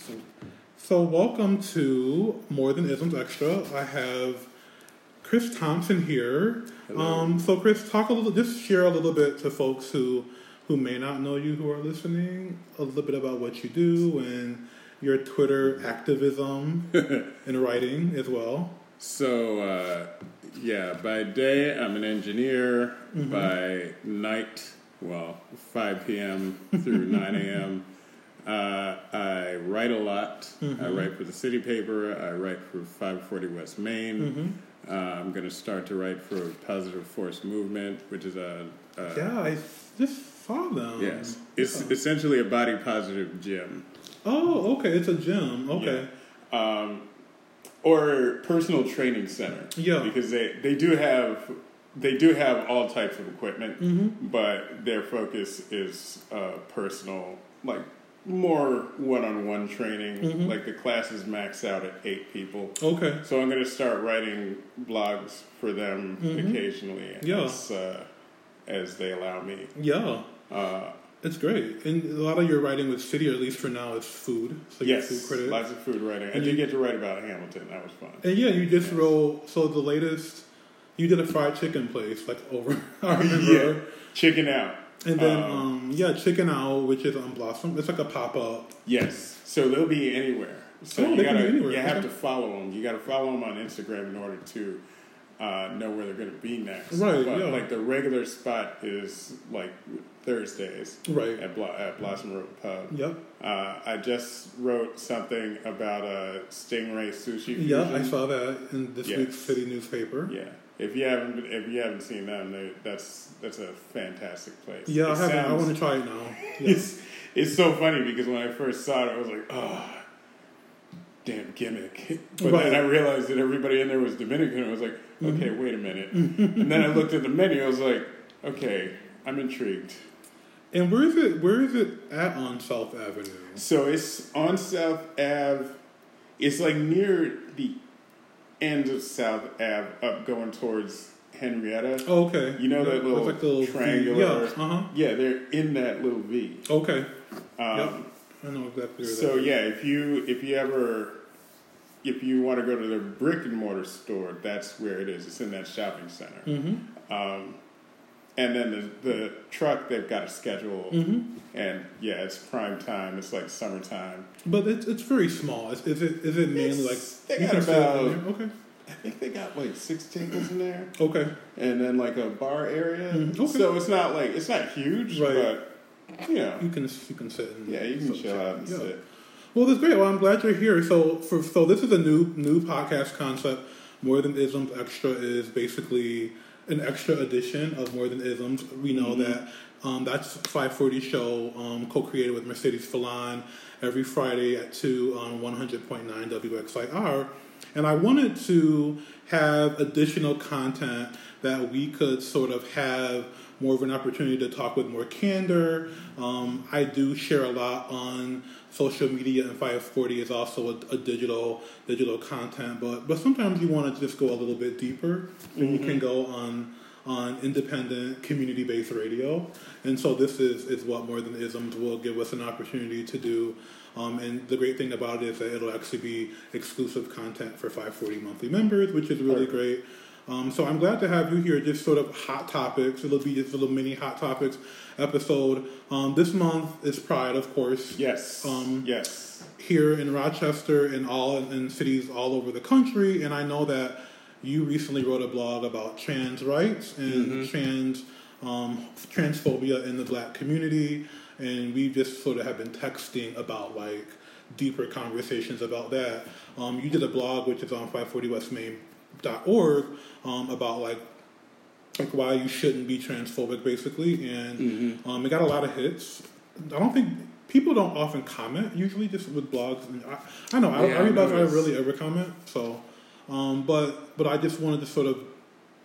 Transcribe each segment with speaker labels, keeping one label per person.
Speaker 1: Excellent. So, welcome to More Than Isms Extra. I have Chris Thompson here. Um, so, Chris, talk a little, just share a little bit to folks who who may not know you, who are listening, a little bit about what you do and your Twitter activism and writing as well.
Speaker 2: So, uh, yeah, by day I'm an engineer.
Speaker 1: Mm-hmm.
Speaker 2: By night, well, 5 p.m. through 9 a.m., uh, I write a lot.
Speaker 1: Mm-hmm.
Speaker 2: I write for the city paper. I write for 540 West Main.
Speaker 1: Mm-hmm.
Speaker 2: Uh, I'm going to start to write for Positive Force Movement, which is a, a
Speaker 1: Yeah, I just saw them.
Speaker 2: yes, it's
Speaker 1: Yeah.
Speaker 2: essentially a body positive gym.
Speaker 1: Oh, okay. It's a gym. Okay.
Speaker 2: um, or personal training center.
Speaker 1: Yeah.
Speaker 2: because they they do have they do have all types of equipment,
Speaker 1: Mm-hmm.
Speaker 2: but their focus is uh, personal, like more one-on-one training.
Speaker 1: Mhm.
Speaker 2: Like the classes max out at eight people.
Speaker 1: Okay.
Speaker 2: So I'm going to start writing blogs for them
Speaker 1: Mhm.
Speaker 2: occasionally
Speaker 1: Yeah.
Speaker 2: as uh, as they allow me.
Speaker 1: Yeah.
Speaker 2: Uh,
Speaker 1: It's great. And a lot of your writing with City, or at least for now, is food. So
Speaker 2: yes,
Speaker 1: food critic.
Speaker 2: lots of food writing. I
Speaker 1: And
Speaker 2: did
Speaker 1: you-
Speaker 2: get to write about Hamilton. That was fun.
Speaker 1: And yeah, you just
Speaker 2: Yes.
Speaker 1: wrote. So the latest, you did a fried chicken place, like over. I remember.
Speaker 2: Yeah. Chicken out.
Speaker 1: And then,
Speaker 2: Um,
Speaker 1: um, yeah, Chicken Owl, which is on Blossom. It's like a pop up.
Speaker 2: Yes. So they'll be anywhere. So
Speaker 1: Oh,
Speaker 2: you gotta
Speaker 1: be anywhere.
Speaker 2: you have to follow them. You got to follow them on Instagram in order to uh, know where they're going to be next.
Speaker 1: Right,
Speaker 2: But
Speaker 1: yeah.
Speaker 2: like the regular spot is like Thursdays
Speaker 1: Right.
Speaker 2: at, Blo- at Blossom Road Pub.
Speaker 1: Yep.
Speaker 2: Uh, I just wrote something about a stingray sushi.
Speaker 1: Yeah, I saw that in this
Speaker 2: Yes.
Speaker 1: week's City newspaper.
Speaker 2: Yeah. If you haven't if you haven't seen them, that's that's a fantastic place.
Speaker 1: Yeah, I haven't. I want to try it now. Yeah.
Speaker 2: it's it's so funny because when I first saw it, I was like, oh, damn gimmick. But
Speaker 1: Right.
Speaker 2: then I realized that everybody in there was Dominican. I was like,
Speaker 1: Mm-hmm.
Speaker 2: okay, wait a minute. and then I looked at the menu. I was like, okay, I'm intrigued.
Speaker 1: And where is it? Where is it at on South Avenue?
Speaker 2: So it's on South Ave. It's like near the end of South Ave, up going towards Henrietta.
Speaker 1: Oh, okay.
Speaker 2: You know that
Speaker 1: It's
Speaker 2: little
Speaker 1: like little
Speaker 2: triangular-
Speaker 1: Yeah. Uh huh.
Speaker 2: Yeah, they're in that little V.
Speaker 1: Okay.
Speaker 2: Um,
Speaker 1: Yep. I know exactly
Speaker 2: So
Speaker 1: that
Speaker 2: yeah, if you if you ever if you want to go to the brick and mortar store, that's where it is. It's in that shopping center.
Speaker 1: Mm-hmm.
Speaker 2: Um, and then the the truck they've got a schedule,
Speaker 1: Mm-hmm.
Speaker 2: and yeah, it's prime time. It's like summertime.
Speaker 1: But it's it's very small. Is, is it is it mainly like
Speaker 2: they got about-
Speaker 1: okay
Speaker 2: I think they got like six tables in there,
Speaker 1: okay
Speaker 2: and then like a bar area.
Speaker 1: Mhm, okay.
Speaker 2: So it's not like it's not huge,
Speaker 1: Right.
Speaker 2: but you know,
Speaker 1: you can you can sit and
Speaker 2: yeah, you can chill out and
Speaker 1: yeah.
Speaker 2: sit.
Speaker 1: Well, that's great. Well, I'm glad you're here. So, for so this is a new new podcast concept. More than isms extra is basically an extra edition of More Than Isms. We know
Speaker 2: Mhm.
Speaker 1: that um, that's 540 show um, co-created with Mercedes Falon every Friday at two on 100.9 WXIR. And I wanted to have additional content that we could sort of have more of an opportunity to talk with more candor. Um, I do share a lot on social media, and 540 is also a, a digital digital content. But but sometimes you want to just go a little bit deeper, and you can go on on independent community based radio. And so this is is what More Than Isms will give us an opportunity to do. Um, and the great thing about it is that it'll actually be exclusive content for 540 monthly members, which is really great. Um, so I'm glad to have you here. Just sort of hot topics. It'll be just a little mini hot topics episode. Um, this month is Pride, of course.
Speaker 2: Yes,
Speaker 1: Um,
Speaker 2: yes.
Speaker 1: Here in Rochester and all in cities all over the country, and I know that you recently wrote a blog about trans rights and trans um, transphobia in the Black community, and we just sort of have been texting about like deeper conversations about that. Um, you did a blog which is on 540westmain.org um, about like like why you shouldn't be transphobic basically. And um, it got a lot of hits. I don't think people don't often comment usually just with blogs. And i, I know I,
Speaker 2: Yeah,
Speaker 1: I read blogs i really ever comment so um, but but i just wanted to sort of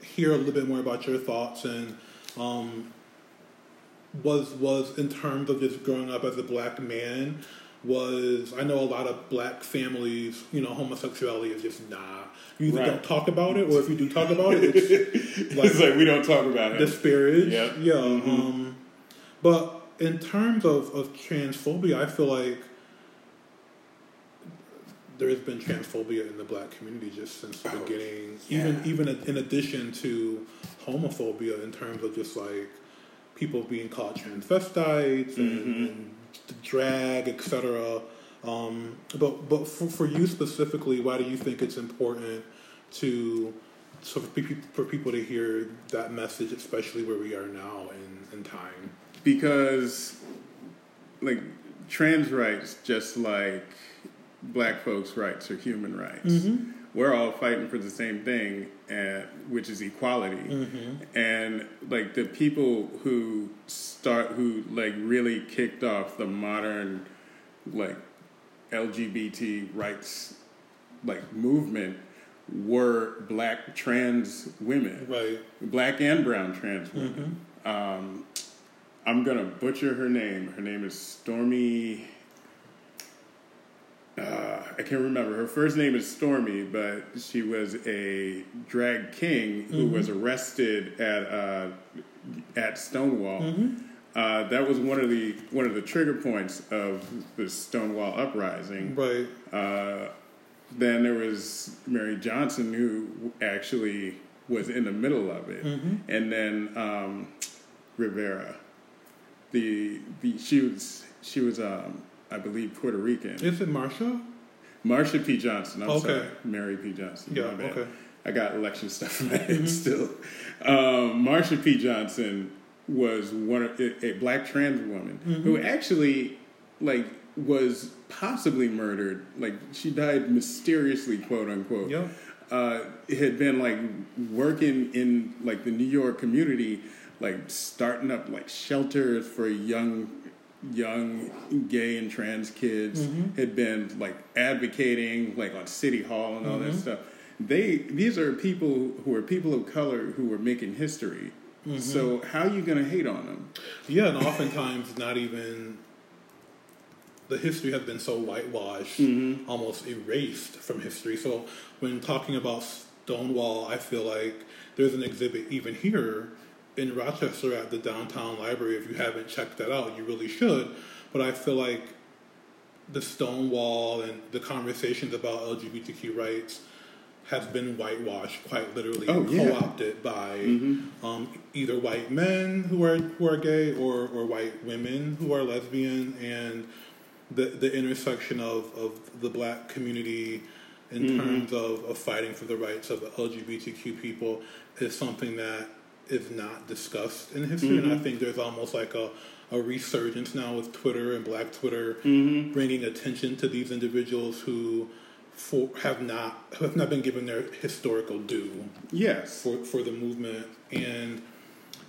Speaker 1: hear a little bit more about your thoughts and um, was was in terms of just growing up as a black man was I know a lot of black families, you know, homosexuality is just nah. You either
Speaker 2: Right.
Speaker 1: don't talk about it, or if you do talk about it, it's like
Speaker 2: it's like we don't talk about it.
Speaker 1: disparaged.
Speaker 2: Yep.
Speaker 1: Yeah.
Speaker 2: Mhm.
Speaker 1: Um, but in terms of, of transphobia, I feel like there has been transphobia in the black community just since the
Speaker 2: Oh,
Speaker 1: beginning.
Speaker 2: yeah.
Speaker 1: Even even in addition to homophobia, in terms of just like people being called transvestites and,
Speaker 2: Mhm.
Speaker 1: and drag, etc. Um, but but for, for you specifically, why do you think it's important to so for, pe- for people to hear that message, especially where we are now in, in time?
Speaker 2: because like trans rights just like black folks rights or human rights
Speaker 1: Mm-hmm.
Speaker 2: we're all fighting for the same thing and which is equality
Speaker 1: Mm-hmm.
Speaker 2: and like the people who start who like really kicked off the modern like lgbt rights like movement were black trans women
Speaker 1: Right.
Speaker 2: black and brown trans women. Um, I'm gonna butcher her name. Her name is Stormy. Uh, I can't remember. Her first name is Stormy, but she was a drag king who was arrested at uh, at Stonewall. Uh, that was one of the one of the trigger points of the Stonewall uprising.
Speaker 1: Right.
Speaker 2: Uh, then there was Mary Johnson, who actually was in the middle of it, and then um, Rivera. The the she was she was um, I believe Puerto Rican.
Speaker 1: Is it Marsha?
Speaker 2: Marsha P. Johnson. I'm
Speaker 1: Okay.
Speaker 2: sorry, Mary P. Johnson.
Speaker 1: Yeah, okay.
Speaker 2: I got election stuff in my head still. Um, Marsha P. Johnson was one of, a, a black trans woman who mm-hmm. actually like was possibly murdered. Like she died mysteriously, quote unquote.
Speaker 1: Yeah.
Speaker 2: Uh, had been like working in like the New York community, like starting up like shelters for young young gay and trans kids mm-hmm. had been like advocating like on city hall and all that mm-hmm. stuff they these are people who are people of color who are making history so mm-hmm. how are you going to hate on them
Speaker 1: Yeah, and oftentimes not even the history has been so whitewashed, mm-hmm. almost erased from history. So when talking about Stonewall, I feel like there's an exhibit even here in Rochester at the downtown library. If you haven't checked that out, you really should. But I feel like the Stonewall and the conversations about LGBTQ rights has been whitewashed quite literally
Speaker 2: Oh, yeah.
Speaker 1: co-opted by mm-hmm. um, either white men who are who are gay or, or white women who are lesbian and the the intersection of, of the black community in mm-hmm. terms of, of fighting for the rights of LGBTQ people is something that is not discussed in history and I mm-hmm. think there's almost like a, a resurgence now with Twitter and black Twitter bringing attention to these individuals who for, have not have not been given their historical due
Speaker 2: yes.
Speaker 1: for for the movement. And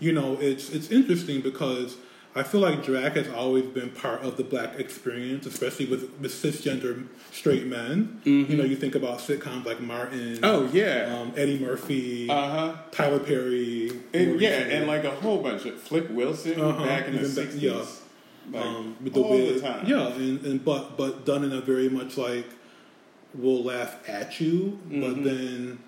Speaker 1: you know it's it's interesting because I feel like drag has always been part of the black experience, especially with, with cisgender straight men. You know, you think about sitcoms like Martin,
Speaker 2: oh yeah.
Speaker 1: um, Eddie Murphy,
Speaker 2: uh-huh.
Speaker 1: Tyler Perry,
Speaker 2: and yeah
Speaker 1: recently.
Speaker 2: and like a whole bunch of flip wilson
Speaker 1: Uh-huh,
Speaker 2: back in the
Speaker 1: even back-
Speaker 2: 60s
Speaker 1: yeah.
Speaker 2: like,
Speaker 1: um, with the
Speaker 2: all the time.
Speaker 1: Yeah, and, and but but done in a very much like we'll laugh at you,
Speaker 2: Mm-hmm.
Speaker 1: but then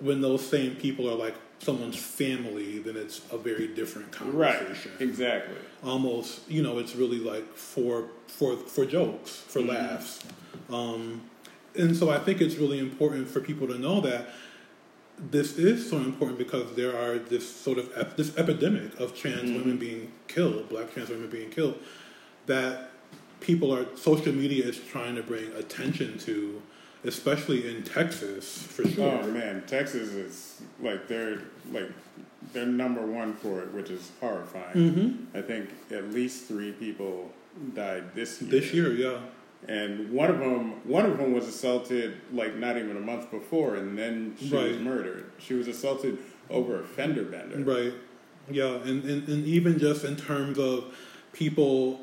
Speaker 1: when those same people are like someone's family, then it's a very different
Speaker 2: right
Speaker 1: conversation.
Speaker 2: exactly
Speaker 1: Almost, you know, it's really like for for for jokes, for
Speaker 2: Mm-hmm.
Speaker 1: laughs, um, and so I think it's really important for people to know that this is so important because there are this sort of ep- this epidemic of trans
Speaker 2: Mm-hmm.
Speaker 1: women being killed, black trans women being killed, that people are social media is trying to bring attention to, especially in Texas for sure.
Speaker 2: oh man texas is like they're like they're number one for it which is horrifying.
Speaker 1: Mm-hmm.
Speaker 2: i think at least three people died this year.
Speaker 1: This year, yeah,
Speaker 2: and one of them one of them was assaulted like not even a month before and then she was murdered. She was assaulted over a fender bender.
Speaker 1: Right, yeah, and, and and even just in terms of people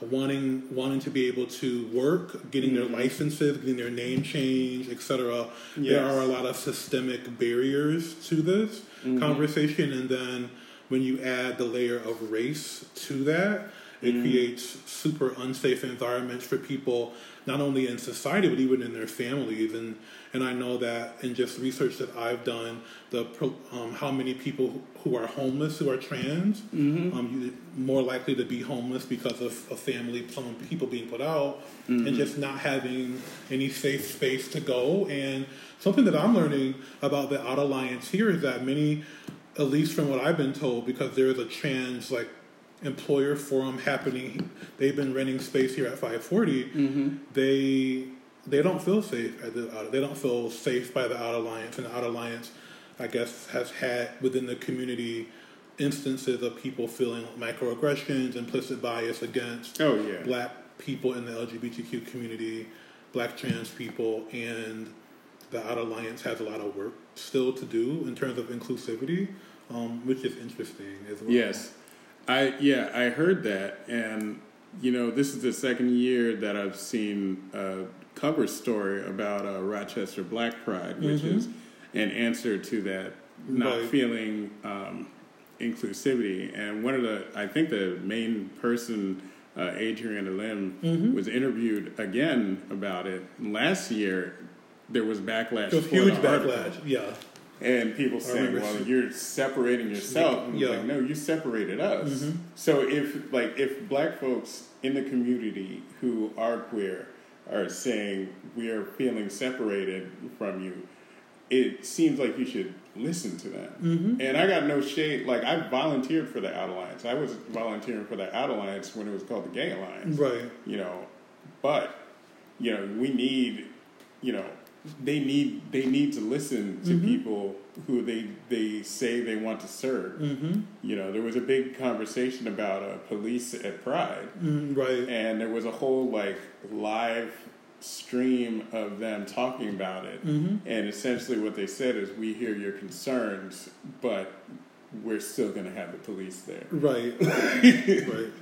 Speaker 1: wanting wanting to be able to work, getting their licenses, getting their name changed, etc. There are a lot of systemic barriers to this conversation, and then when you add the layer of race to that, It mm. creates super unsafe environments for people, not only in society but even in their families. And and I know that in just research that I've done, the um, how many people who are homeless who are trans, mm-hmm. um, more likely to be homeless because of a family, some people being put out, mm-hmm. and just not having any safe space to go. And something that I'm learning about the Out Alliance here is that many, at least from what I've been told, because there is a trans like employer forum happening. They've been renting space here at 540. Mm-hmm. They they don't feel safe at the out they don't feel safe by the Out Alliance, and the Out Alliance, I guess, has had within the community instances of people feeling microaggressions, implicit bias against
Speaker 2: oh, yeah.
Speaker 1: black people in the LGBTQ community, black trans people, and the Out Alliance has a lot of work still to do in terms of inclusivity, um, which is interesting as well.
Speaker 2: Yes. I yeah, I heard that, and you know, this is the second year that I've seen a cover story about uh, Rochester Black Pride, which mm-hmm. is an answer to that not right. feeling um, inclusivity. And one of the, I think the main person, uh, Adrian Elim, mm-hmm. was interviewed again about it last year. There was backlash.
Speaker 1: There was huge backlash. Yeah
Speaker 2: and people saying, "Well, you're separating yourself." Yeah. Like, no, you separated us. Mm-hmm. So if like if black folks in the community who are queer are saying we are feeling separated from you, it seems like you should listen to them. Mm-hmm. And I got no shade. Like I volunteered for the Out Alliance. I was volunteering for the Out Alliance when it was called the Gay Alliance.
Speaker 1: Right.
Speaker 2: You know, but you know we need you know they need they need to listen to mm-hmm. people who they they say they want to serve. Mm-hmm. You know, there was a big conversation about uh, police at Pride,
Speaker 1: mm, right?
Speaker 2: And there was a whole like live stream of them talking about it. Mm-hmm. And essentially, what they said is, "We hear your concerns, but we're still going to have the police there."
Speaker 1: Right. right.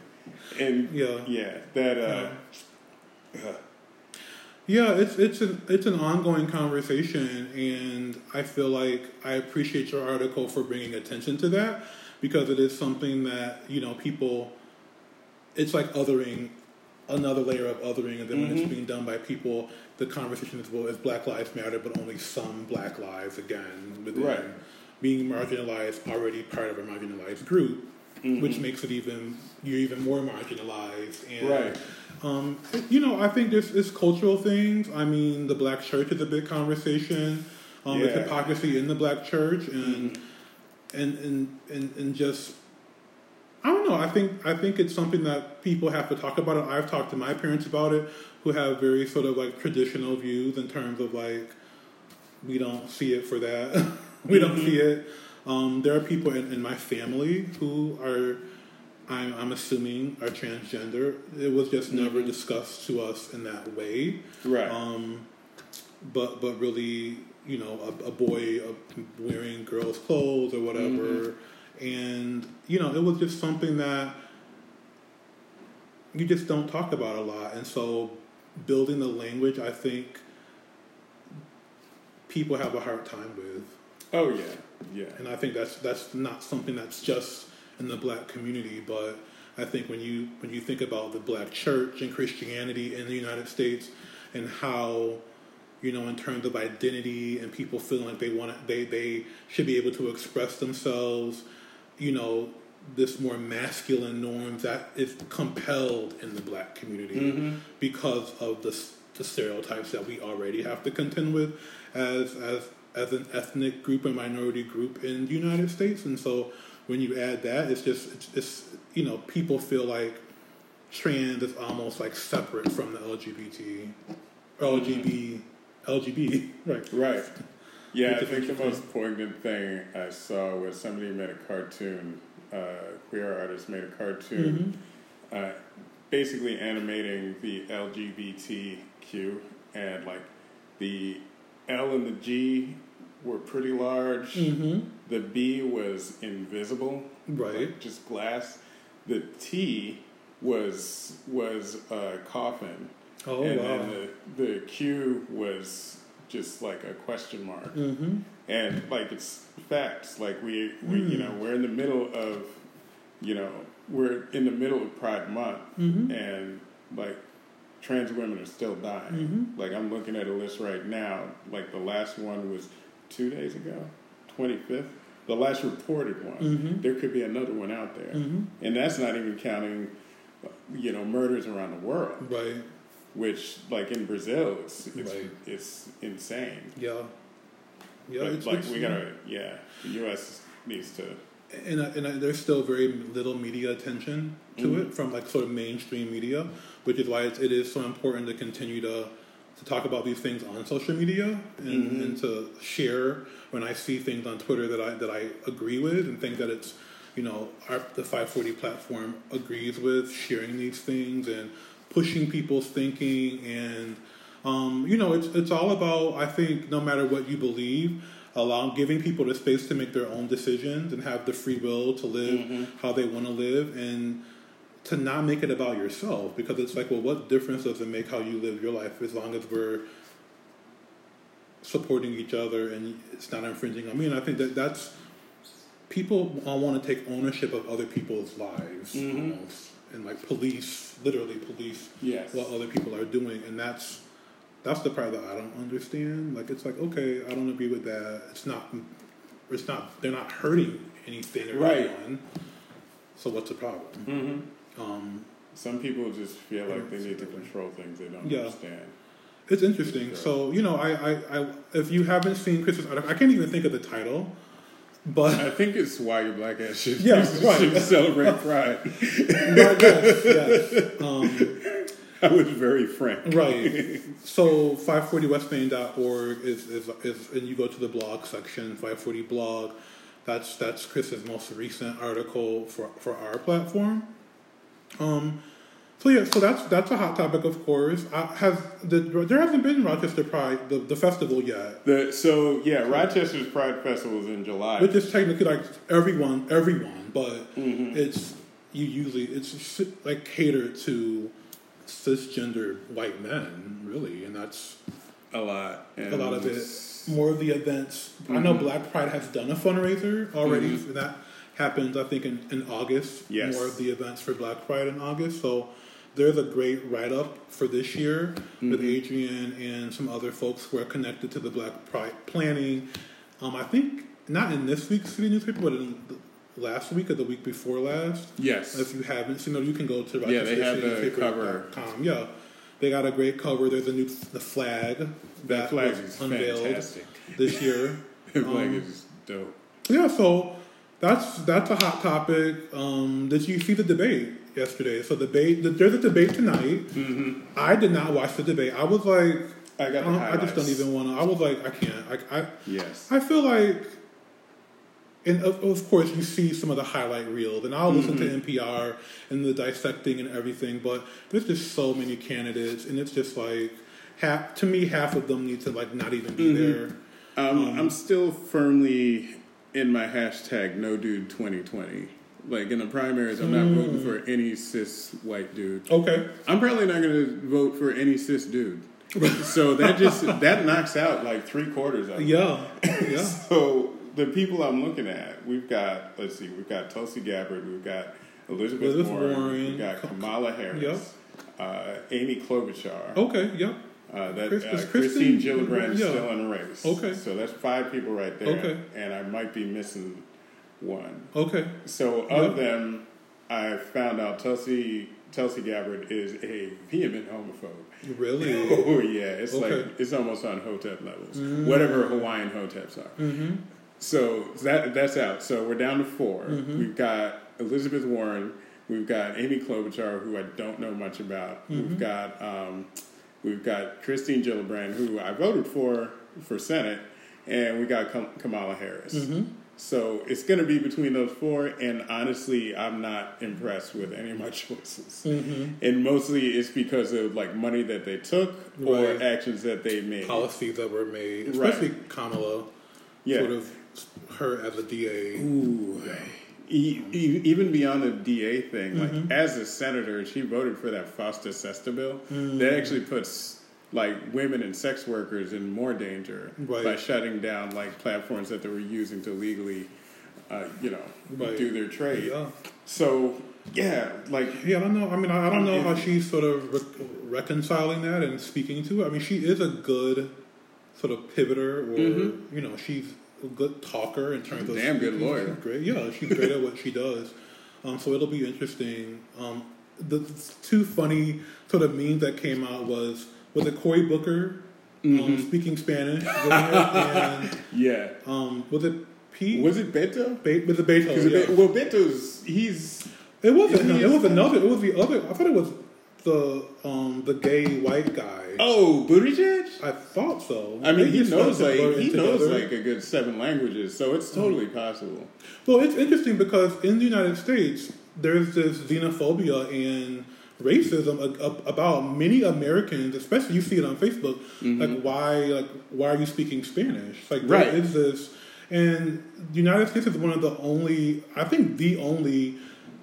Speaker 2: And yeah, yeah, that. Uh,
Speaker 1: yeah. Uh, yeah, it's it's an it's an ongoing conversation, and I feel like I appreciate your article for bringing attention to that because it is something that you know people. It's like othering, another layer of othering, and then mm-hmm. when it's mm-hmm. being done by people, the conversation is well, is Black Lives Matter, but only some Black lives again within right. being marginalized, already part of a marginalized group, mm-hmm. which makes it even you're even more marginalized and.
Speaker 2: Right
Speaker 1: um, you know, I think this is cultural things. I mean, the black church is a big conversation. Um, yeah. hypocrisy in the black church, and, mm-hmm. and and and and just I don't know. I think I think it's something that people have to talk about. It. I've talked to my parents about it, who have very sort of like traditional views in terms of like we don't see it for that. we mm-hmm. don't see it. Um, there are people in, in my family who are I'm, I'm assuming are transgender. It was just mm-hmm. never discussed to us in that way.
Speaker 2: Right.
Speaker 1: Um, but but really, you know, a, a boy wearing girls' clothes or whatever, mm-hmm. And you know, it was just something that you just don't talk about a lot. And so, building the language, I think people have a hard time with.
Speaker 2: Oh yeah, yeah.
Speaker 1: And I think that's that's not something that's just in the black community, but I think when you when you think about the black church and Christianity in the United States and how you know in terms of identity and people feeling like they want to, they they should be able to express themselves, you know, this more masculine norms that is compelled in the black community mm-hmm. because of the the stereotypes that we already have to contend with as as as an ethnic group and minority group in the United States, and so when you add that, it's just it's, it's you know people feel like trans is almost like separate from the LGBT, LGB, LGB, right?
Speaker 2: Right. Yeah, I think the most poignant thing I saw was somebody made a cartoon. Uh, queer artist made a cartoon, mm-hmm. uh, basically animating the LGBTQ and like the L and the G were pretty large. Mm-hmm. The B was invisible,
Speaker 1: right?
Speaker 2: Like just glass. The T was was a coffin.
Speaker 1: Oh
Speaker 2: and
Speaker 1: wow!
Speaker 2: And the the Q was just like a question mark. Mm-hmm. And like it's facts. Like we we mm. you know we're in the middle of you know we're in the middle of Pride Month,
Speaker 1: Mhm.
Speaker 2: and like trans women are still dying.
Speaker 1: Mhm.
Speaker 2: Like I'm looking at a list right now. Like the last one was two days ago, twenty fifth. The last reported one.
Speaker 1: Mhm.
Speaker 2: There could be another one out there,
Speaker 1: Mhm.
Speaker 2: and that's not even counting, you know, murders around the world.
Speaker 1: Right.
Speaker 2: Which, like in Brazil, it's it's,
Speaker 1: Right.
Speaker 2: it's insane.
Speaker 1: Yeah. Yeah.
Speaker 2: but
Speaker 1: it's,
Speaker 2: like
Speaker 1: it's-
Speaker 2: we gotta, yeah, the U.S. needs to.
Speaker 1: and, I- and I, there's still very little media attention to
Speaker 2: Mhm.
Speaker 1: it from like sort of mainstream media, which is why it's, it is so important to continue to to talk about these things on social media and,
Speaker 2: Mhm.
Speaker 1: and to share when I see things on Twitter that I that I agree with and think that it's you know our, the 540 platform agrees with sharing these things and pushing people's thinking and um, you know it's it's all about I think no matter what you believe allowing giving people the space to make their own decisions and have the free will to live
Speaker 2: Mhm.
Speaker 1: how they want to live and to not make it about yourself because it's like well what difference does it make how you live your life as long as we're supporting each other and it's not infringing on me and I think that that's people all want to take ownership of other people's lives
Speaker 2: Mhm.
Speaker 1: And like police literally police
Speaker 2: Yes.
Speaker 1: what other people are doing and that's that's the part that I don't understand like it's like okay I don't agree with that it's not it's not they're not hurting anything or
Speaker 2: Right.
Speaker 1: anyone so what's the problem
Speaker 2: hmm
Speaker 1: um,
Speaker 2: Some people just feel like they need to control things they don't
Speaker 1: Yeah.
Speaker 2: understand.
Speaker 1: it's interesting so you know I, I, I if you haven't seen Chris's article I can't even think of the title but
Speaker 2: I think it's why your black ass should,
Speaker 1: Yeah, right.
Speaker 2: should celebrate Pride.
Speaker 1: Right, yes, yes. Um,
Speaker 2: I was very frank.
Speaker 1: right. So 540westmain.org is, is, is, and you go to the blog section, 540 blog. That's that's Chris's most recent article for, for our platform. Um, so yeah, so that's that's a hot topic, of course. I, has the, there hasn't been Rochester Pride the, the festival yet,
Speaker 2: The, so yeah, Rochester's Pride Festival is in July.
Speaker 1: which is technically like everyone, everyone, but
Speaker 2: Mhm.
Speaker 1: it's you usually it's like catered to cisgender white men, really, and that's
Speaker 2: a lot. And
Speaker 1: a lot of it. More of the events. I know
Speaker 2: Mhm.
Speaker 1: Black Pride has done a fundraiser already.
Speaker 2: Mhm.
Speaker 1: and That happens, I think, in, in August.
Speaker 2: Yes.
Speaker 1: More of the events for Black Pride in August. So there's a great write up for this year with
Speaker 2: Mhm.
Speaker 1: Adrian and some other folks who are connected to the Black Pride planning. Um, I think not in this week's city newspaper, but in the last week or the week before last.
Speaker 2: Yes.
Speaker 1: If you haven't seen it, you can go to
Speaker 2: Yeah, they have the
Speaker 1: rochestercitynewspaper.com. Yeah, they got a great cover. There's a new the flag
Speaker 2: that
Speaker 1: that
Speaker 2: flag
Speaker 1: was
Speaker 2: is
Speaker 1: unveiled
Speaker 2: fantastic.
Speaker 1: this year.
Speaker 2: The flag
Speaker 1: Um,
Speaker 2: is dope.
Speaker 1: Yeah, so that's that's a hot topic. Um, did you see the debate yesterday? So debate there's a debate tonight.
Speaker 2: hmm
Speaker 1: I did not watch the debate. I was like,
Speaker 2: I got the
Speaker 1: uh, I just don't even want to. I was like, I can't. I, I
Speaker 2: Yes.
Speaker 1: I feel like, and of, of course, you see some of the highlight reels, and I'll listen
Speaker 2: Mm-hmm.
Speaker 1: to NPR and the dissecting and everything, but there's just so many candidates, and it's just like, half to me, half of them need to like not even be
Speaker 2: Mhm.
Speaker 1: there.
Speaker 2: Um, I'm still firmly in my hashtag no dude 2020. Like in the primaries, I'm not voting for any cis white dude.
Speaker 1: Okay,
Speaker 2: I'm probably not going to vote for any cis dude. so that just that knocks out like three quarters of
Speaker 1: yeah, yeah,
Speaker 2: So the people I'm looking at, we've got let's see, we've got Tulsi Gabbard, we've got Elizabeth,
Speaker 1: Elizabeth
Speaker 2: Warren,
Speaker 1: Warren,
Speaker 2: we've got Kamala Harris, uh, Amy Klobuchar,
Speaker 1: okay, yeah,
Speaker 2: uh, that
Speaker 1: Chris-
Speaker 2: uh, Christine Gillibrand is
Speaker 1: yeah.
Speaker 2: still in the race.
Speaker 1: Okay.
Speaker 2: so that's five people right there,
Speaker 1: Okay.
Speaker 2: and I might be missing one.
Speaker 1: okay,
Speaker 2: So of
Speaker 1: Yeah.
Speaker 2: them, I found out Tulsi Tulsi Gabbard is a vehement homophobe.
Speaker 1: really,
Speaker 2: Oh yeah, it's
Speaker 1: Okay.
Speaker 2: like it's almost on Hotep levels, whatever Hawaiian Hoteps are.
Speaker 1: mm-hmm.
Speaker 2: So that that's out. So we're down to 4
Speaker 1: Mhm.
Speaker 2: We've got Elizabeth Warren. We've got Amy Klobuchar, who I don't know much about. We've got um, we've got Christine Gillibrand, who I voted for for Senate, and we got Kamala Harris.
Speaker 1: Mm-hmm.
Speaker 2: So it's going to be between those four, and honestly, I'm not impressed with any of my choices.
Speaker 1: Mm-hmm.
Speaker 2: And mostly it's because of like money that they took or
Speaker 1: Right.
Speaker 2: actions that they made.
Speaker 1: policies that were made,
Speaker 2: Right.
Speaker 1: especially Kamala,
Speaker 2: Yeah.
Speaker 1: sort of her as a DA.
Speaker 2: Ooh. E- e- even beyond the DA thing, like
Speaker 1: Mhm.
Speaker 2: as a senator, she voted for that FOSTA SESTA bill.
Speaker 1: Mm.
Speaker 2: That actually puts like women and sex workers in more danger
Speaker 1: Right.
Speaker 2: by shutting down like platforms that they were using to legally, uh, you know,
Speaker 1: Right.
Speaker 2: do their trade.
Speaker 1: Yeah.
Speaker 2: So yeah, like
Speaker 1: Yeah, I don't know. I mean, I, I don't know how she's sort of re- reconciling that and speaking to it. I mean, she is a good sort of pivoter, or
Speaker 2: Mm-hmm.
Speaker 1: you know, she's a good talker in terms of
Speaker 2: Damn good lawyer.
Speaker 1: She's great, yeah, she's great at what she does. Um, so it'll be interesting. Um, the two funny sort of memes that came out was was it Cory Booker
Speaker 2: Mm-hmm.
Speaker 1: um, speaking Spanish, and
Speaker 2: yeah.
Speaker 1: um, was it Pete?
Speaker 2: Was it Beto?
Speaker 1: Be- was it Beethoven?
Speaker 2: Because
Speaker 1: Yeah.
Speaker 2: well, Beto's he's
Speaker 1: It wasn't.
Speaker 2: He
Speaker 1: it was another. It was the other. I thought it was the um the gay white guy.
Speaker 2: oh Buttigieg.
Speaker 1: I thought so.
Speaker 2: I mean,
Speaker 1: They
Speaker 2: he knows like he knows
Speaker 1: together.
Speaker 2: like a good seven languages, so it's totally possible.
Speaker 1: Well, it's interesting because in the United States, there's this xenophobia and racism a- a- about many Americans, especially you see it on Facebook. Like, why, like, why are you speaking Spanish? Like,
Speaker 2: Right.
Speaker 1: is this, and the United States is one of the only, I think, the only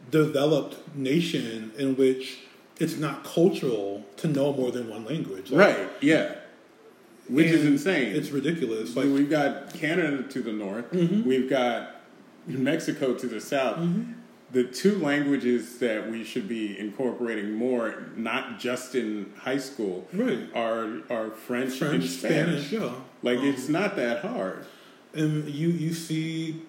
Speaker 1: developed nation in which it's not cultural to know more than one language. Like,
Speaker 2: Right? Yeah. Which is insane.
Speaker 1: It's ridiculous.
Speaker 2: Like we've got Canada to the north,
Speaker 1: Mm-hmm.
Speaker 2: we've got Mexico to the south. The two languages that we should be incorporating more, not just in high school,
Speaker 1: Right.
Speaker 2: are are French,
Speaker 1: French,
Speaker 2: and Spanish.
Speaker 1: Spanish, yeah.
Speaker 2: Like
Speaker 1: Um,
Speaker 2: it's not that hard.
Speaker 1: and you you see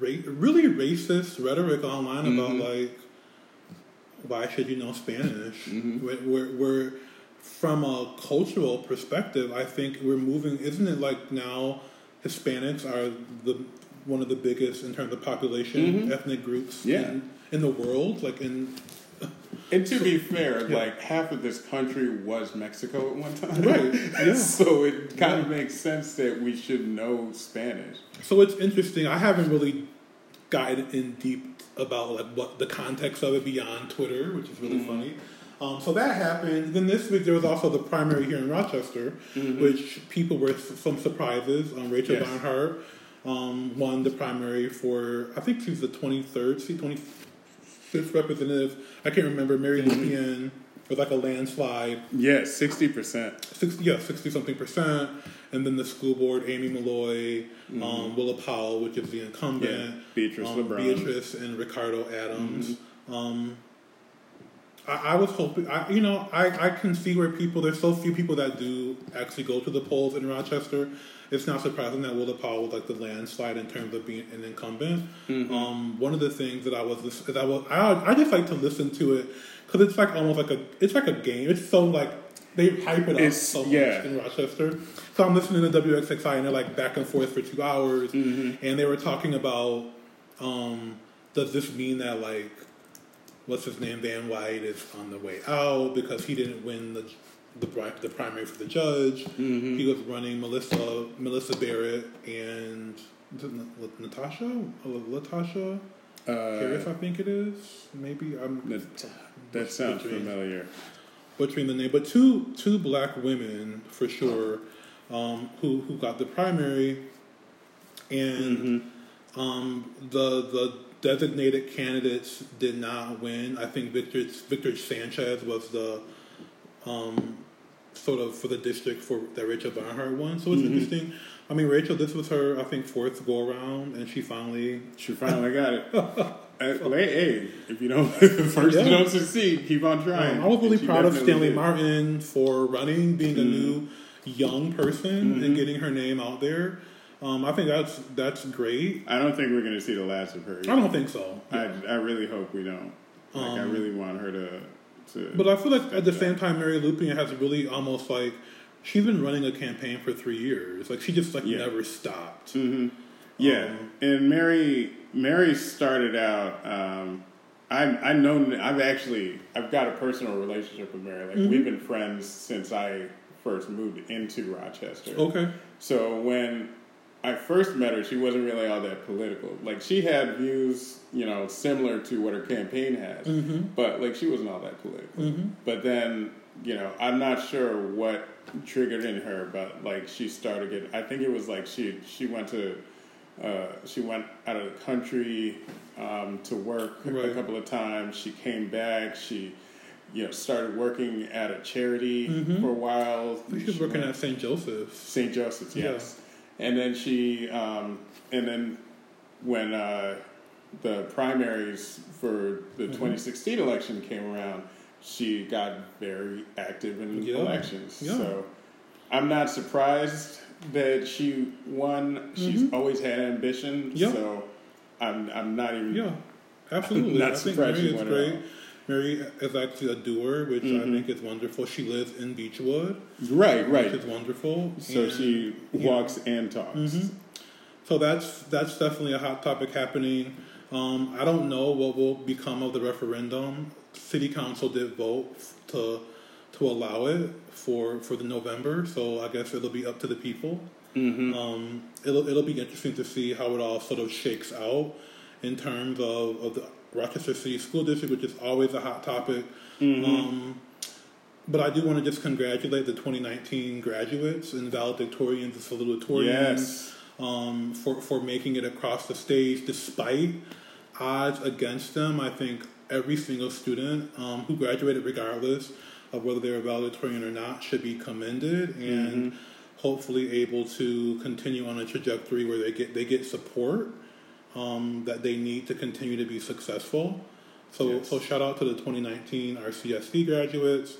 Speaker 1: ra- really racist rhetoric online about
Speaker 2: Mhm.
Speaker 1: like why should you know Spanish?
Speaker 2: Mhm.
Speaker 1: We're, we're, we're from a cultural perspective. I think we're moving. Isn't it like now Hispanics are the one of the biggest in terms of population
Speaker 2: Mhm.
Speaker 1: ethnic groups
Speaker 2: Yeah.
Speaker 1: in, in the world? Like in
Speaker 2: And to be fair,
Speaker 1: Yeah.
Speaker 2: like half of this country was Mexico at one time,
Speaker 1: Right, yeah.
Speaker 2: so it kind of makes sense that we should know Spanish.
Speaker 1: So it's interesting. I haven't really gotten in deep about like what the context of it beyond Twitter, which is really
Speaker 2: Mm-hmm.
Speaker 1: funny. Um, so that happened. Then this week there was also the primary here in Rochester, which people were some surprises. Um, Rachel
Speaker 2: Mm-hmm. Yes.
Speaker 1: Barnhart um, won the primary for I think she's the twenty third seat, twenty fifth representative. I can't remember. Mary
Speaker 2: Mm-hmm.
Speaker 1: Lupien was like a landslide.
Speaker 2: Yes, sixty percent.
Speaker 1: 60, yeah, 60 something percent. And then the school board, Amy Malloy, um, Willa Powell, which is the incumbent,
Speaker 2: Mm-hmm. Yeah, Beatrice
Speaker 1: um,
Speaker 2: LeBron.
Speaker 1: Beatrice and Ricardo Adams.
Speaker 2: Mm-hmm.
Speaker 1: Um, I, I was hoping, I, you know, I, I can see where people, there's so few people that do actually go to the polls in Rochester. It's not surprising that Willa Powell was like the landslide in terms of being an incumbent.
Speaker 2: Mm-hmm.
Speaker 1: Um, one of the things that I was, I was, I, I just like to listen to it because it's like almost like a, it's like a game. It's so like they hype it up
Speaker 2: It's-
Speaker 1: so much
Speaker 2: yeah.
Speaker 1: in Rochester. So I'm listening to WXXI and they're like back and forth for two hours,
Speaker 2: Mm-hmm.
Speaker 1: and they were talking about, um, does this mean that like, what's his name, Van White is on the way out because he didn't win the the, the primary for the judge.
Speaker 2: Mm-hmm.
Speaker 1: He was running Melissa Melissa Barrett and Natasha Uh, Latasha Harris,
Speaker 2: Uh,
Speaker 1: I think it is. Maybe I'm
Speaker 2: that, that sounds
Speaker 1: Butchering.
Speaker 2: familiar.
Speaker 1: butchering the name, but two two black women for sure um, who who got the primary, and um, the the designated candidates did not win. I think Victor Victor Sanchez was the um, sort of for the district for that Rachel Barnhart won. So it's interesting. I mean, Rachel, this was her I think fourth go around, and she finally
Speaker 2: She finally got it. Uh, hey, hey, if you don't, first
Speaker 1: Yeah.
Speaker 2: you don't succeed, keep on trying.
Speaker 1: Um, I was really proud of Stanley
Speaker 2: did.
Speaker 1: Martin for running, being a new young person
Speaker 2: Mm-hmm.
Speaker 1: and getting her name out there. Um, I think that's that's great.
Speaker 2: I don't think we're going to see the last of her.
Speaker 1: I don't think so,
Speaker 2: I, I really hope we don't. Like, I
Speaker 1: Um,
Speaker 2: really want her to. To
Speaker 1: but I feel like at the same time, Mary Lupien has really almost like she's been running a campaign for three years. Like she just like
Speaker 2: Yeah.
Speaker 1: never stopped.
Speaker 2: hmm Yeah,
Speaker 1: Um,
Speaker 2: and Mary Mary started out. Um, I I know I've actually I've got a personal relationship with Mary. Like
Speaker 1: Mm-hmm.
Speaker 2: we've been friends since I first moved into Rochester.
Speaker 1: Okay,
Speaker 2: So when I first met her, she wasn't really all that political. Like she had views, you know, similar to what her campaign has, but like she wasn't all that political. But then, you know, I'm not sure what triggered in her, but like she started getting. I think it was like she she went to. Uh, she went out of the country um, to work a couple of times. She came back. She, you know, started working at a charity for a while.
Speaker 1: I think she was
Speaker 2: She
Speaker 1: working
Speaker 2: went-
Speaker 1: at St. Joseph's.
Speaker 2: St. Joseph's,
Speaker 1: Yeah.
Speaker 2: yes. And then she, um, and then when uh, the primaries for the
Speaker 1: Mhm.
Speaker 2: 2016 election came around, she got very active in
Speaker 1: Yeah.
Speaker 2: elections.
Speaker 1: Yeah.
Speaker 2: So I'm not surprised that she won. She's
Speaker 1: Mhm.
Speaker 2: always had ambition.
Speaker 1: Yeah.
Speaker 2: So I'm I'm not even.
Speaker 1: Yeah, absolutely.
Speaker 2: Not
Speaker 1: I think
Speaker 2: surprised
Speaker 1: Mary
Speaker 2: she
Speaker 1: is
Speaker 2: won at
Speaker 1: great. Mary is actually a doer, which I
Speaker 2: Mhm.
Speaker 1: think is wonderful. She lives in Beechwood,
Speaker 2: Right, right.
Speaker 1: which is wonderful.
Speaker 2: So
Speaker 1: And-
Speaker 2: she
Speaker 1: yeah.
Speaker 2: walks and talks.
Speaker 1: Mhm. So that's that's definitely a hot topic happening. Um, I don't know what will become of the referendum. City council did vote to to allow it for for the November, so I guess it'll be up to the people.
Speaker 2: Mm-hmm.
Speaker 1: Um, it'll it'll be interesting to see how it all sort of shakes out in terms of, of the Rochester City School District, which is always a hot topic.
Speaker 2: Mm-hmm.
Speaker 1: Um, but I do want to just congratulate the 2019 graduates and valedictorians and salutatorians
Speaker 2: yes.
Speaker 1: um, for, for making it across the stage despite odds against them. I think every single student um, who graduated, regardless of whether they're a valedictorian or not, should be commended and hopefully able to continue on a trajectory where they get they get support um, that they need to continue to be successful. So
Speaker 2: Yes.
Speaker 1: so shout out to the 2019 RCSD graduates.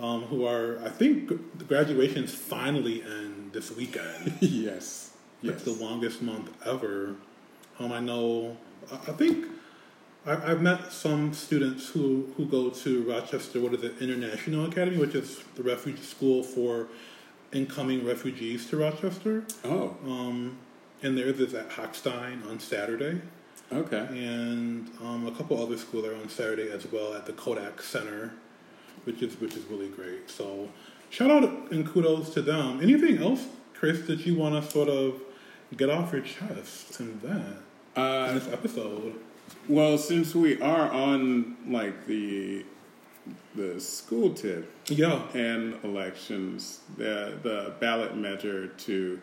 Speaker 1: Um, who are I think the graduations finally end this weekend.
Speaker 2: yes. Yes.
Speaker 1: It's the longest month ever. Um, I know. I I think I, I've met some students who who go to Rochester. What is it? International Academy, which is the refuge school for incoming refugees to Rochester.
Speaker 2: Oh,
Speaker 1: Um, and theirs is at Hochstein on Saturday,
Speaker 2: okay.
Speaker 1: and um, a couple other schools are on Saturday as well at the Kodak Center, which is which is really great. So shout out and kudos to them. Anything else, Chris, that you want to sort of get off your chest in that in
Speaker 2: Uh,
Speaker 1: this episode?
Speaker 2: well, since we are on like the the school tip
Speaker 1: Yeah.
Speaker 2: and elections, the the ballot measure to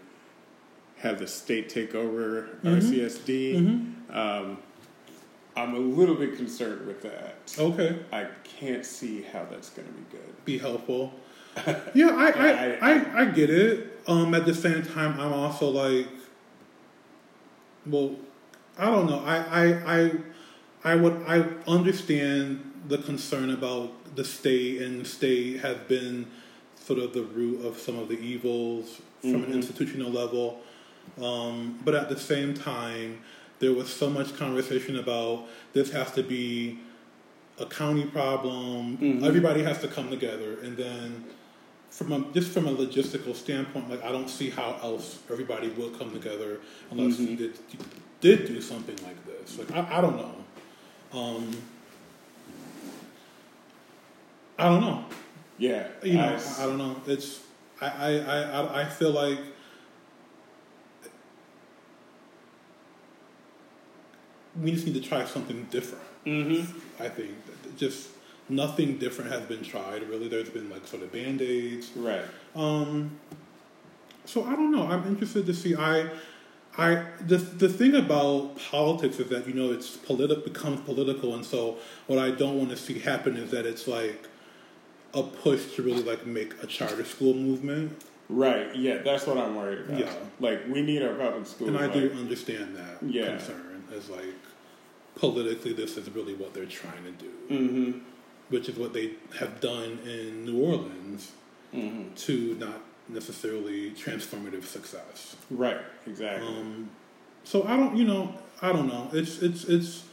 Speaker 2: have the state take over RCSD,
Speaker 1: Mm-hmm.
Speaker 2: um, I'm a little bit concerned with that.
Speaker 1: Okay.
Speaker 2: I can't see how that's going to be good.
Speaker 1: Be helpful. Yeah, I I,
Speaker 2: I-
Speaker 1: I, get it. Um, at the same time, I'm also like, well, I don't know. I I I, I would I understand the concern about the state, and the state has been sort of the root of some of the evils from an
Speaker 2: Mhm.
Speaker 1: institutional level. Um, but at the same time, there was so much conversation about this has to be a county problem.
Speaker 2: Mhm.
Speaker 1: Everybody has to come together, and then from a, just from a logistical standpoint, like I don't see how else everybody will come together unless
Speaker 2: Mhm.
Speaker 1: you did, you did do something like this. Like I, I don't know. Um, I don't know.
Speaker 2: Yeah,
Speaker 1: You know,
Speaker 2: I-
Speaker 1: I, don't know. It's I, I, I- I feel like we just need to try something different.
Speaker 2: Mhm.
Speaker 1: I think just nothing different has been tried. Really, there's been like sort of band aids.
Speaker 2: right.
Speaker 1: Um, so I don't know. I'm interested to see. I, I the the thing about politics is that you know it's politi- becomes political, and so what I don't want to see happen is that it's like a push to really like make a charter school movement.
Speaker 2: Right. Yeah, that's what I'm worried about.
Speaker 1: Yeah.
Speaker 2: Like we need our public schools.
Speaker 1: And I
Speaker 2: like,
Speaker 1: do understand that
Speaker 2: Yeah.
Speaker 1: concern as like politically this is really what they're trying to do,
Speaker 2: Mm-hmm.
Speaker 1: which is what they have done in New Orleans
Speaker 2: Mm-hmm.
Speaker 1: to not necessarily transformative success.
Speaker 2: Right. Exactly.
Speaker 1: Um, so I don't, you know, I don't know. It's it's it's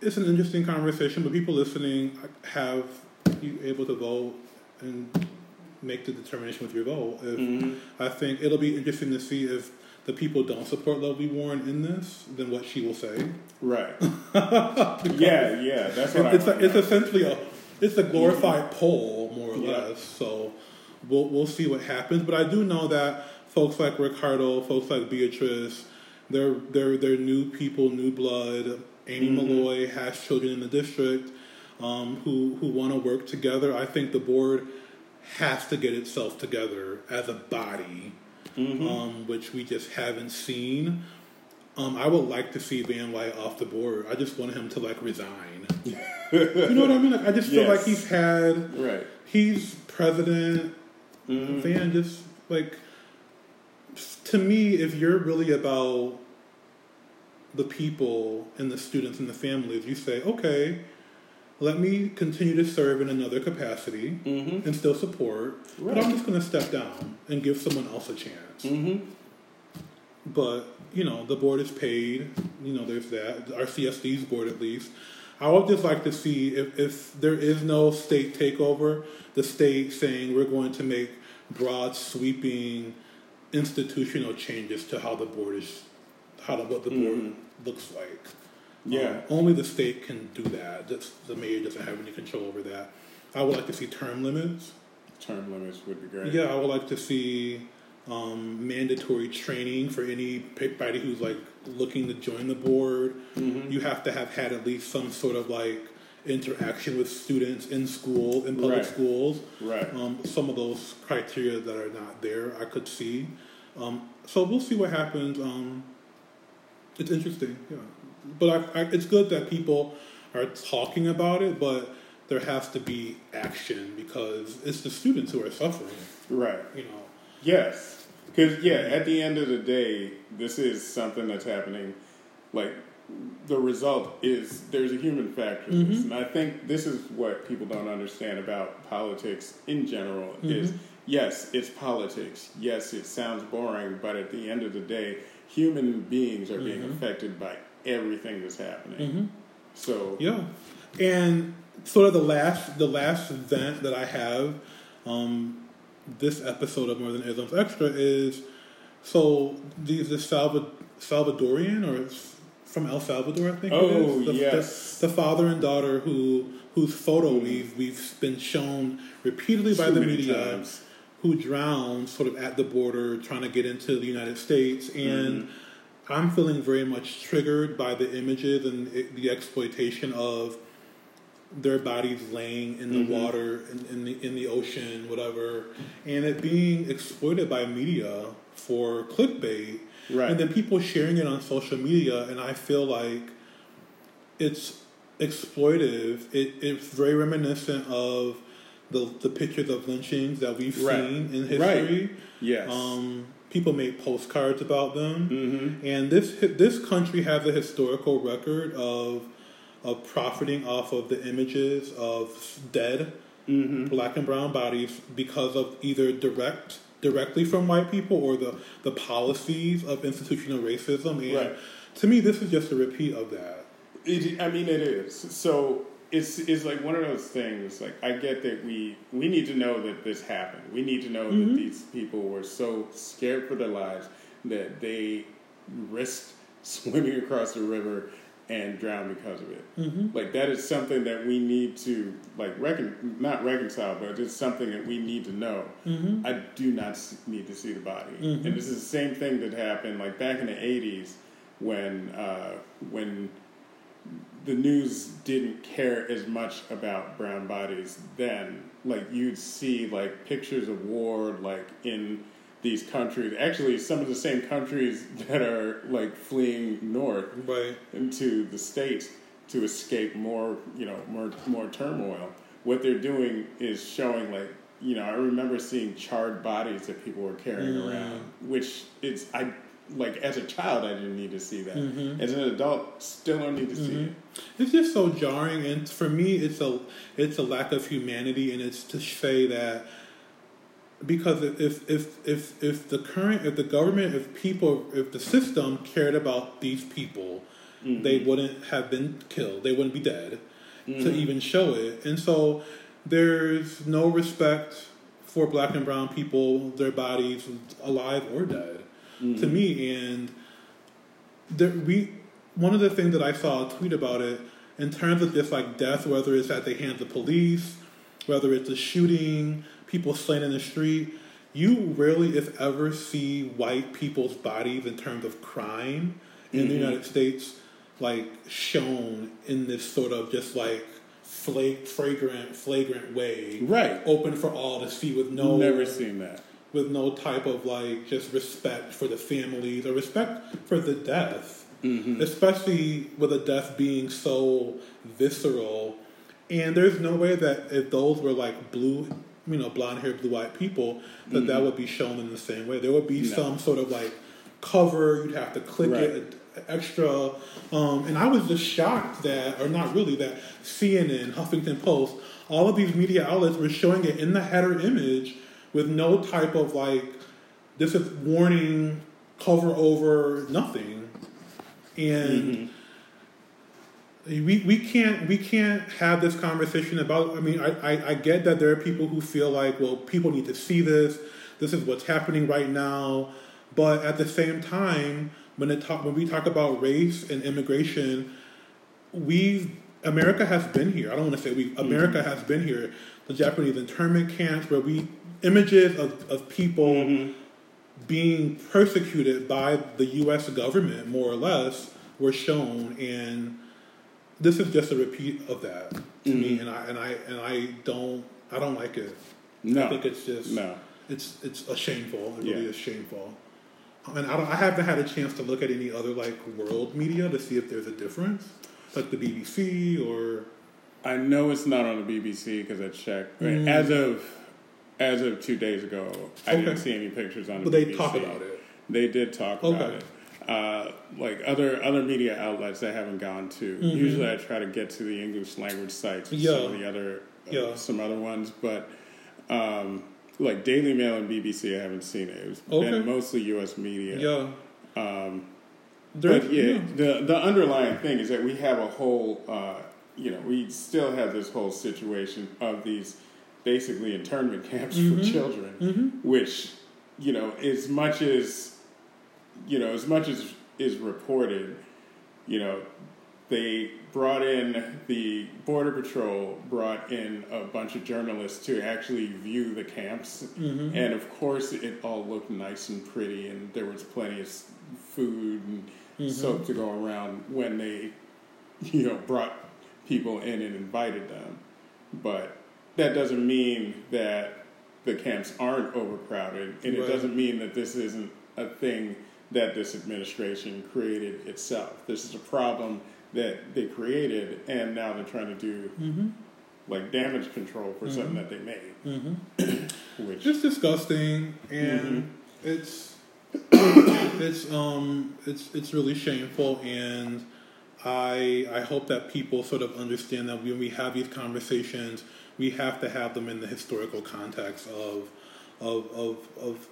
Speaker 1: it's an interesting conversation, but people listening have you able to vote and make the determination with your vote. If,
Speaker 2: Mhm.
Speaker 1: I think it'll be interesting to see if the people don't support Lovely Warren in this, then what she will say.
Speaker 2: Right. yeah. Yeah. That's what
Speaker 1: It's
Speaker 2: I.
Speaker 1: a, it's essentially a it's a glorified poll, more or
Speaker 2: Yeah.
Speaker 1: less. So we'll we'll see what happens. But I do know that folks like Ricardo, folks like Beatrice, they're they're they're new people, new blood. Amy
Speaker 2: Mhm.
Speaker 1: Malloy has children in the district um, who who want to work together. I think the board has to get itself together as a body,
Speaker 2: Mhm.
Speaker 1: um, which we just haven't seen. Um, I would like to see Van White off the board. I just want him to like resign. you know what I mean? Like, I just feel
Speaker 2: Yes.
Speaker 1: like he's had
Speaker 2: right.
Speaker 1: he's president.
Speaker 2: Mhm.
Speaker 1: Van just like to me, if you're really about the people and the students and the families, you say, okay, let me continue to serve in another capacity
Speaker 2: Mm-hmm.
Speaker 1: and still support, but I'm just going to step down and give someone else a chance.
Speaker 2: Mm-hmm.
Speaker 1: But you know, the board is paid. You know, there's that. RCSD's board, at least. I would just like to see if, if there is no state takeover, the state saying we're going to make broad, sweeping institutional changes to how the board is, how the, what the board
Speaker 2: Mhm.
Speaker 1: looks like.
Speaker 2: Yeah.
Speaker 1: Um, only the state can do that. That's, the mayor doesn't have any control over that. I would like to see term limits.
Speaker 2: Term limits would be great.
Speaker 1: Yeah, I would like to see um, mandatory training for any anybody who's like looking to join the board.
Speaker 2: Mhm.
Speaker 1: You have to have had at least some sort of like interaction with students in school, in public
Speaker 2: Right.
Speaker 1: schools.
Speaker 2: Right.
Speaker 1: Um, some of those criteria that are not there, I could see. Um, so we'll see what happens. Um, it's interesting, yeah. But I, I, it's good that people are talking about it, but there has to be action because it's the students who are suffering.
Speaker 2: Right.
Speaker 1: You know,
Speaker 2: Yes, because yeah, at the end of the day, this is something that's happening. Like the result is there's a human factor, to this. Mm-hmm. and I think this is what people don't understand about politics in general. Is mm-hmm. yes, it's politics. Yes, it sounds boring, but at the end of the day, human beings are being mm-hmm. affected by everything that's happening. Mm-hmm. So
Speaker 1: yeah. And sort of the last, the last event that I have, um, this episode of More Than Isms Extra is so these the Salva, Salvadorian or it's from El Salvador, I think.
Speaker 2: Oh,
Speaker 1: it is. Oh, the,
Speaker 2: yes.
Speaker 1: the, the father and daughter who whose photo mm-hmm. we've we've been shown repeatedly by the media.
Speaker 2: times.
Speaker 1: Who drowned sort of at the border trying to get into the United States, and mm-hmm. I'm feeling very much triggered by the images and it, the exploitation of their bodies laying in the
Speaker 2: Mhm.
Speaker 1: water, in, in the in the ocean, whatever, and it being exploited by media for clickbait,
Speaker 2: Right.
Speaker 1: and then people sharing it on social media, and I feel like it's exploitive. It, it's very reminiscent of the the pictures of lynchings that we've
Speaker 2: Right.
Speaker 1: seen in
Speaker 2: Right.
Speaker 1: history.
Speaker 2: yes,
Speaker 1: Um, people made postcards about them.
Speaker 2: hmm
Speaker 1: And this this country has a historical record of of profiting off of the images of dead
Speaker 2: hmm
Speaker 1: black and brown bodies because of either direct directly from white people or the the policies of institutional racism. And
Speaker 2: Right.
Speaker 1: to me, this is just a repeat of that.
Speaker 2: It, I mean, it is. So it's it's like one of those things. Like I get that we we need to know that this happened. We need to know that these people were so scared for their lives that they risked swimming across the river and drowned because of it.
Speaker 1: Mm-hmm.
Speaker 2: Like that is something that we need to like recon not reconcile, but it's something that we need to know.
Speaker 1: Mm-hmm.
Speaker 2: I do not need to see the body.
Speaker 1: Mhm.
Speaker 2: And this is the same thing that happened like back in the '80s when uh, when the news didn't care as much about brown bodies then. Like you'd see like pictures of war like in these countries. Actually, some of the same countries that are like fleeing north
Speaker 1: Right.
Speaker 2: into the states to escape more, you know, more more turmoil. What they're doing is showing like, you know, I remember seeing charred bodies that people were carrying
Speaker 1: Mm.
Speaker 2: around, which it's I like as a child I didn't need to see that.
Speaker 1: Mhm.
Speaker 2: As an adult, still don't need to see
Speaker 1: Mhm.
Speaker 2: it.
Speaker 1: It's just so jarring, and for me, it's a it's a lack of humanity, and it's to say that because if if if if the current if the government if people if the system cared about these people, they wouldn't have been killed. They wouldn't be dead to even show it, and so there's no respect for black and brown people, their bodies, alive or dead, to me, and there, we one of the things that I saw a tweet about it in terms of just like death, whether it's at the hands of police, whether it's a shooting, people slain in the street, you rarely, if ever, see white people's bodies in terms of crime in the
Speaker 2: Mhm.
Speaker 1: United States, like shown in this sort of just like flag, flagrant, flagrant way,
Speaker 2: Right.
Speaker 1: open for all to see with no
Speaker 2: Never seen that.
Speaker 1: With no type of like just respect for the families or respect for the death,
Speaker 2: Mm-hmm.
Speaker 1: especially with a death being so visceral. And there's no way that if those were like blue, you know, blonde haired, blue eyed people, that that would be shown in the same way. There would be
Speaker 2: Mm-hmm. No.
Speaker 1: some sort of like cover. You'd have to click
Speaker 2: Right.
Speaker 1: it extra. Um, and I was just shocked that, or not really, that CNN, Huffington Post, all of these media outlets were showing it in the header image with no type of like, this is warning, cover over, nothing. And mm-hmm. we, we can't we can't have this conversation about I mean I, I, I get that there are people who feel like well people need to see this. This is what's happening right now. But at the same time when it talk when we talk about race and immigration we America has been here. I don't want to say we America mm-hmm. has been here. The Japanese internment camps where we images of, of people mm-hmm. being persecuted by the US government more or less were shown and this is just a repeat of that to mm-hmm. me, and I and I and I don't I don't like it.
Speaker 2: No.
Speaker 1: I think it's just
Speaker 2: No.
Speaker 1: it's it's a shameful. It
Speaker 2: Yeah.
Speaker 1: really is shameful. And I, don't, I haven't had a chance to look at any other like world media to see if there's a difference, like the BBC or
Speaker 2: I know it's not on the BBC because I checked. But mm. As of as of two days ago, I didn't see any pictures on.
Speaker 1: but
Speaker 2: the
Speaker 1: they
Speaker 2: BBC.
Speaker 1: talk about it.
Speaker 2: They did talk about it. Uh, like other other media outlets I haven't gone to. Usually, I try to get to the English language sites.
Speaker 1: Mm-hmm. Yeah.
Speaker 2: Some of the other uh,
Speaker 1: Yeah.
Speaker 2: some other ones, but um, like Daily Mail and BBC, I haven't seen it. It's
Speaker 1: Okay.
Speaker 2: been mostly U.S. media.
Speaker 1: Yeah.
Speaker 2: Um,
Speaker 1: There-
Speaker 2: but yeah, the the underlying thing is that we have a whole, uh, you know, we still have this whole situation of these basically internment camps for mm-hmm. children, mm-hmm. which, you know, as much as, you know, as much as is reported, you know, they brought in the border patrol brought in a bunch of journalists to actually view the camps. Mm-hmm. And of course it all looked nice and pretty and there was plenty of food and soap to go around when they you know brought people in and invited them. But that doesn't mean that the camps aren't overcrowded and it doesn't mean that this isn't a thing that this administration created itself. This is a problem that they created and now they're trying to do mm-hmm. like damage control for mm-hmm. something that they made. Mm-hmm. Which
Speaker 1: It's disgusting, and it's it's um it's it's really shameful, and I I hope that people sort of understand that when we have these conversations, we have to have them in the historical context of of of, of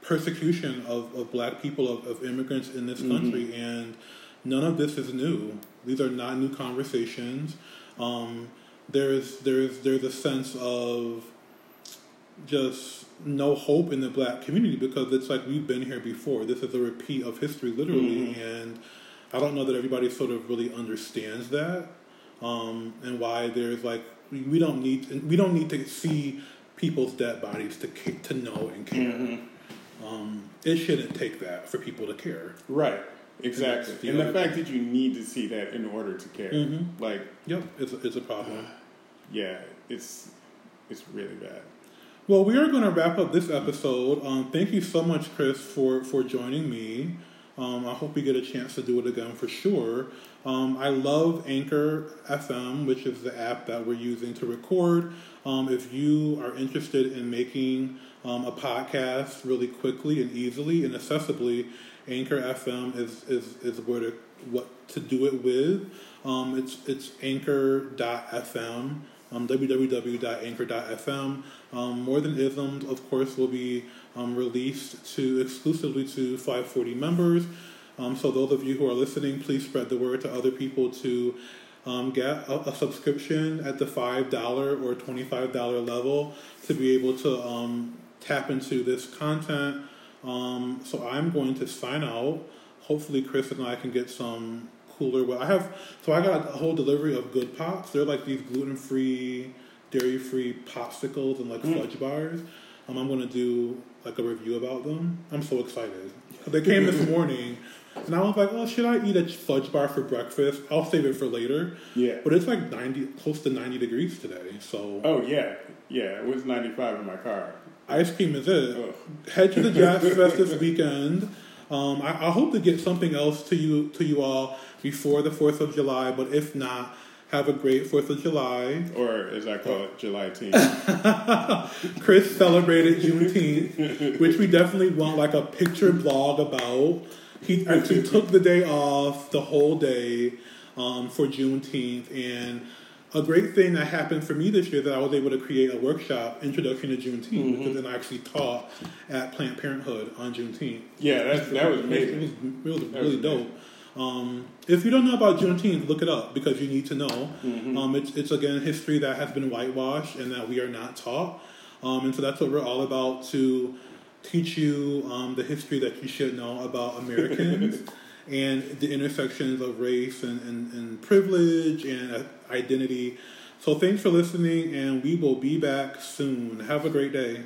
Speaker 1: persecution of, of black people of, of immigrants in this country. And none of this is new. These are not new conversations. Um, there's there's there's a sense of just no hope in the black community because it's like we've been here before. This is a repeat of history, literally, and I don't know that everybody sort of really understands that, um, and why there's like we, we don't need we don't need to see people's dead bodies to to know and care. Um, it shouldn't take that for people to care.
Speaker 2: right exactly
Speaker 1: the
Speaker 2: and the fact that you need to see that in order to care like
Speaker 1: Yep, it's a, it's a problem.
Speaker 2: yeah it's it's really bad
Speaker 1: Well, we are going to wrap up this episode. Um, thank you so much, Chris, for, for joining me. Um, I hope we get a chance to do it again for sure. Um, I love Anchor FM, which is the app that we're using to record. Um, if you are interested in making um, a podcast really quickly and easily and accessibly, Anchor FM is, is, is where to what to do it with. Um, it's it's anchor.fm um, www.anchor.fm. Um, More Than Isms, of course, will be um, released to exclusively to 540 members. Um, so those of you who are listening, please spread the word to other people to um, get a, a subscription at the $5 or $25 level to be able to um, tap into this content. Um, so I'm going to sign out. Hopefully, Chris and I can get some cooler. Well, I have so I got a whole delivery of good pops. They're like these gluten free, dairy free popsicles and like fudge bars. Um, I'm gonna do like a review about them. I'm so excited. They came this morning, and I was like, "Oh, should I eat a fudge bar for breakfast? I'll save it for later."
Speaker 2: Yeah.
Speaker 1: But it's like 90, close to 90 degrees today. So
Speaker 2: oh yeah yeah it was 95 in my car
Speaker 1: ice cream is it.
Speaker 2: Ugh.
Speaker 1: Head to the Jazz Fest this weekend. Um, I, I hope to get something else to you to you all before the Fourth of July. But if not, have a great Fourth of July.
Speaker 2: or as I call it July 10th
Speaker 1: Chris celebrated Juneteenth, which we definitely want like a picture blog about. he actually took the day off, the whole day, um, for Juneteenth, and a great thing that happened for me this year that I was able to create a workshop, Introduction to Juneteenth,
Speaker 2: Mm-hmm.
Speaker 1: because then I actually taught at Planned Parenthood on Juneteenth.
Speaker 2: Yeah, that, that was
Speaker 1: It
Speaker 2: amazing.
Speaker 1: was, it was really
Speaker 2: was
Speaker 1: dope. Um, if you don't know about Juneteenth, look it up because you need to know.
Speaker 2: Mm-hmm.
Speaker 1: Um, it's, it's again history that has been whitewashed and that we are not taught. Um, and so that's what we're all about to teach you um, the history that you should know about Americans and the intersections of race and, and, and privilege and uh, identity. So thanks for listening, and we will be back soon. Have a great day.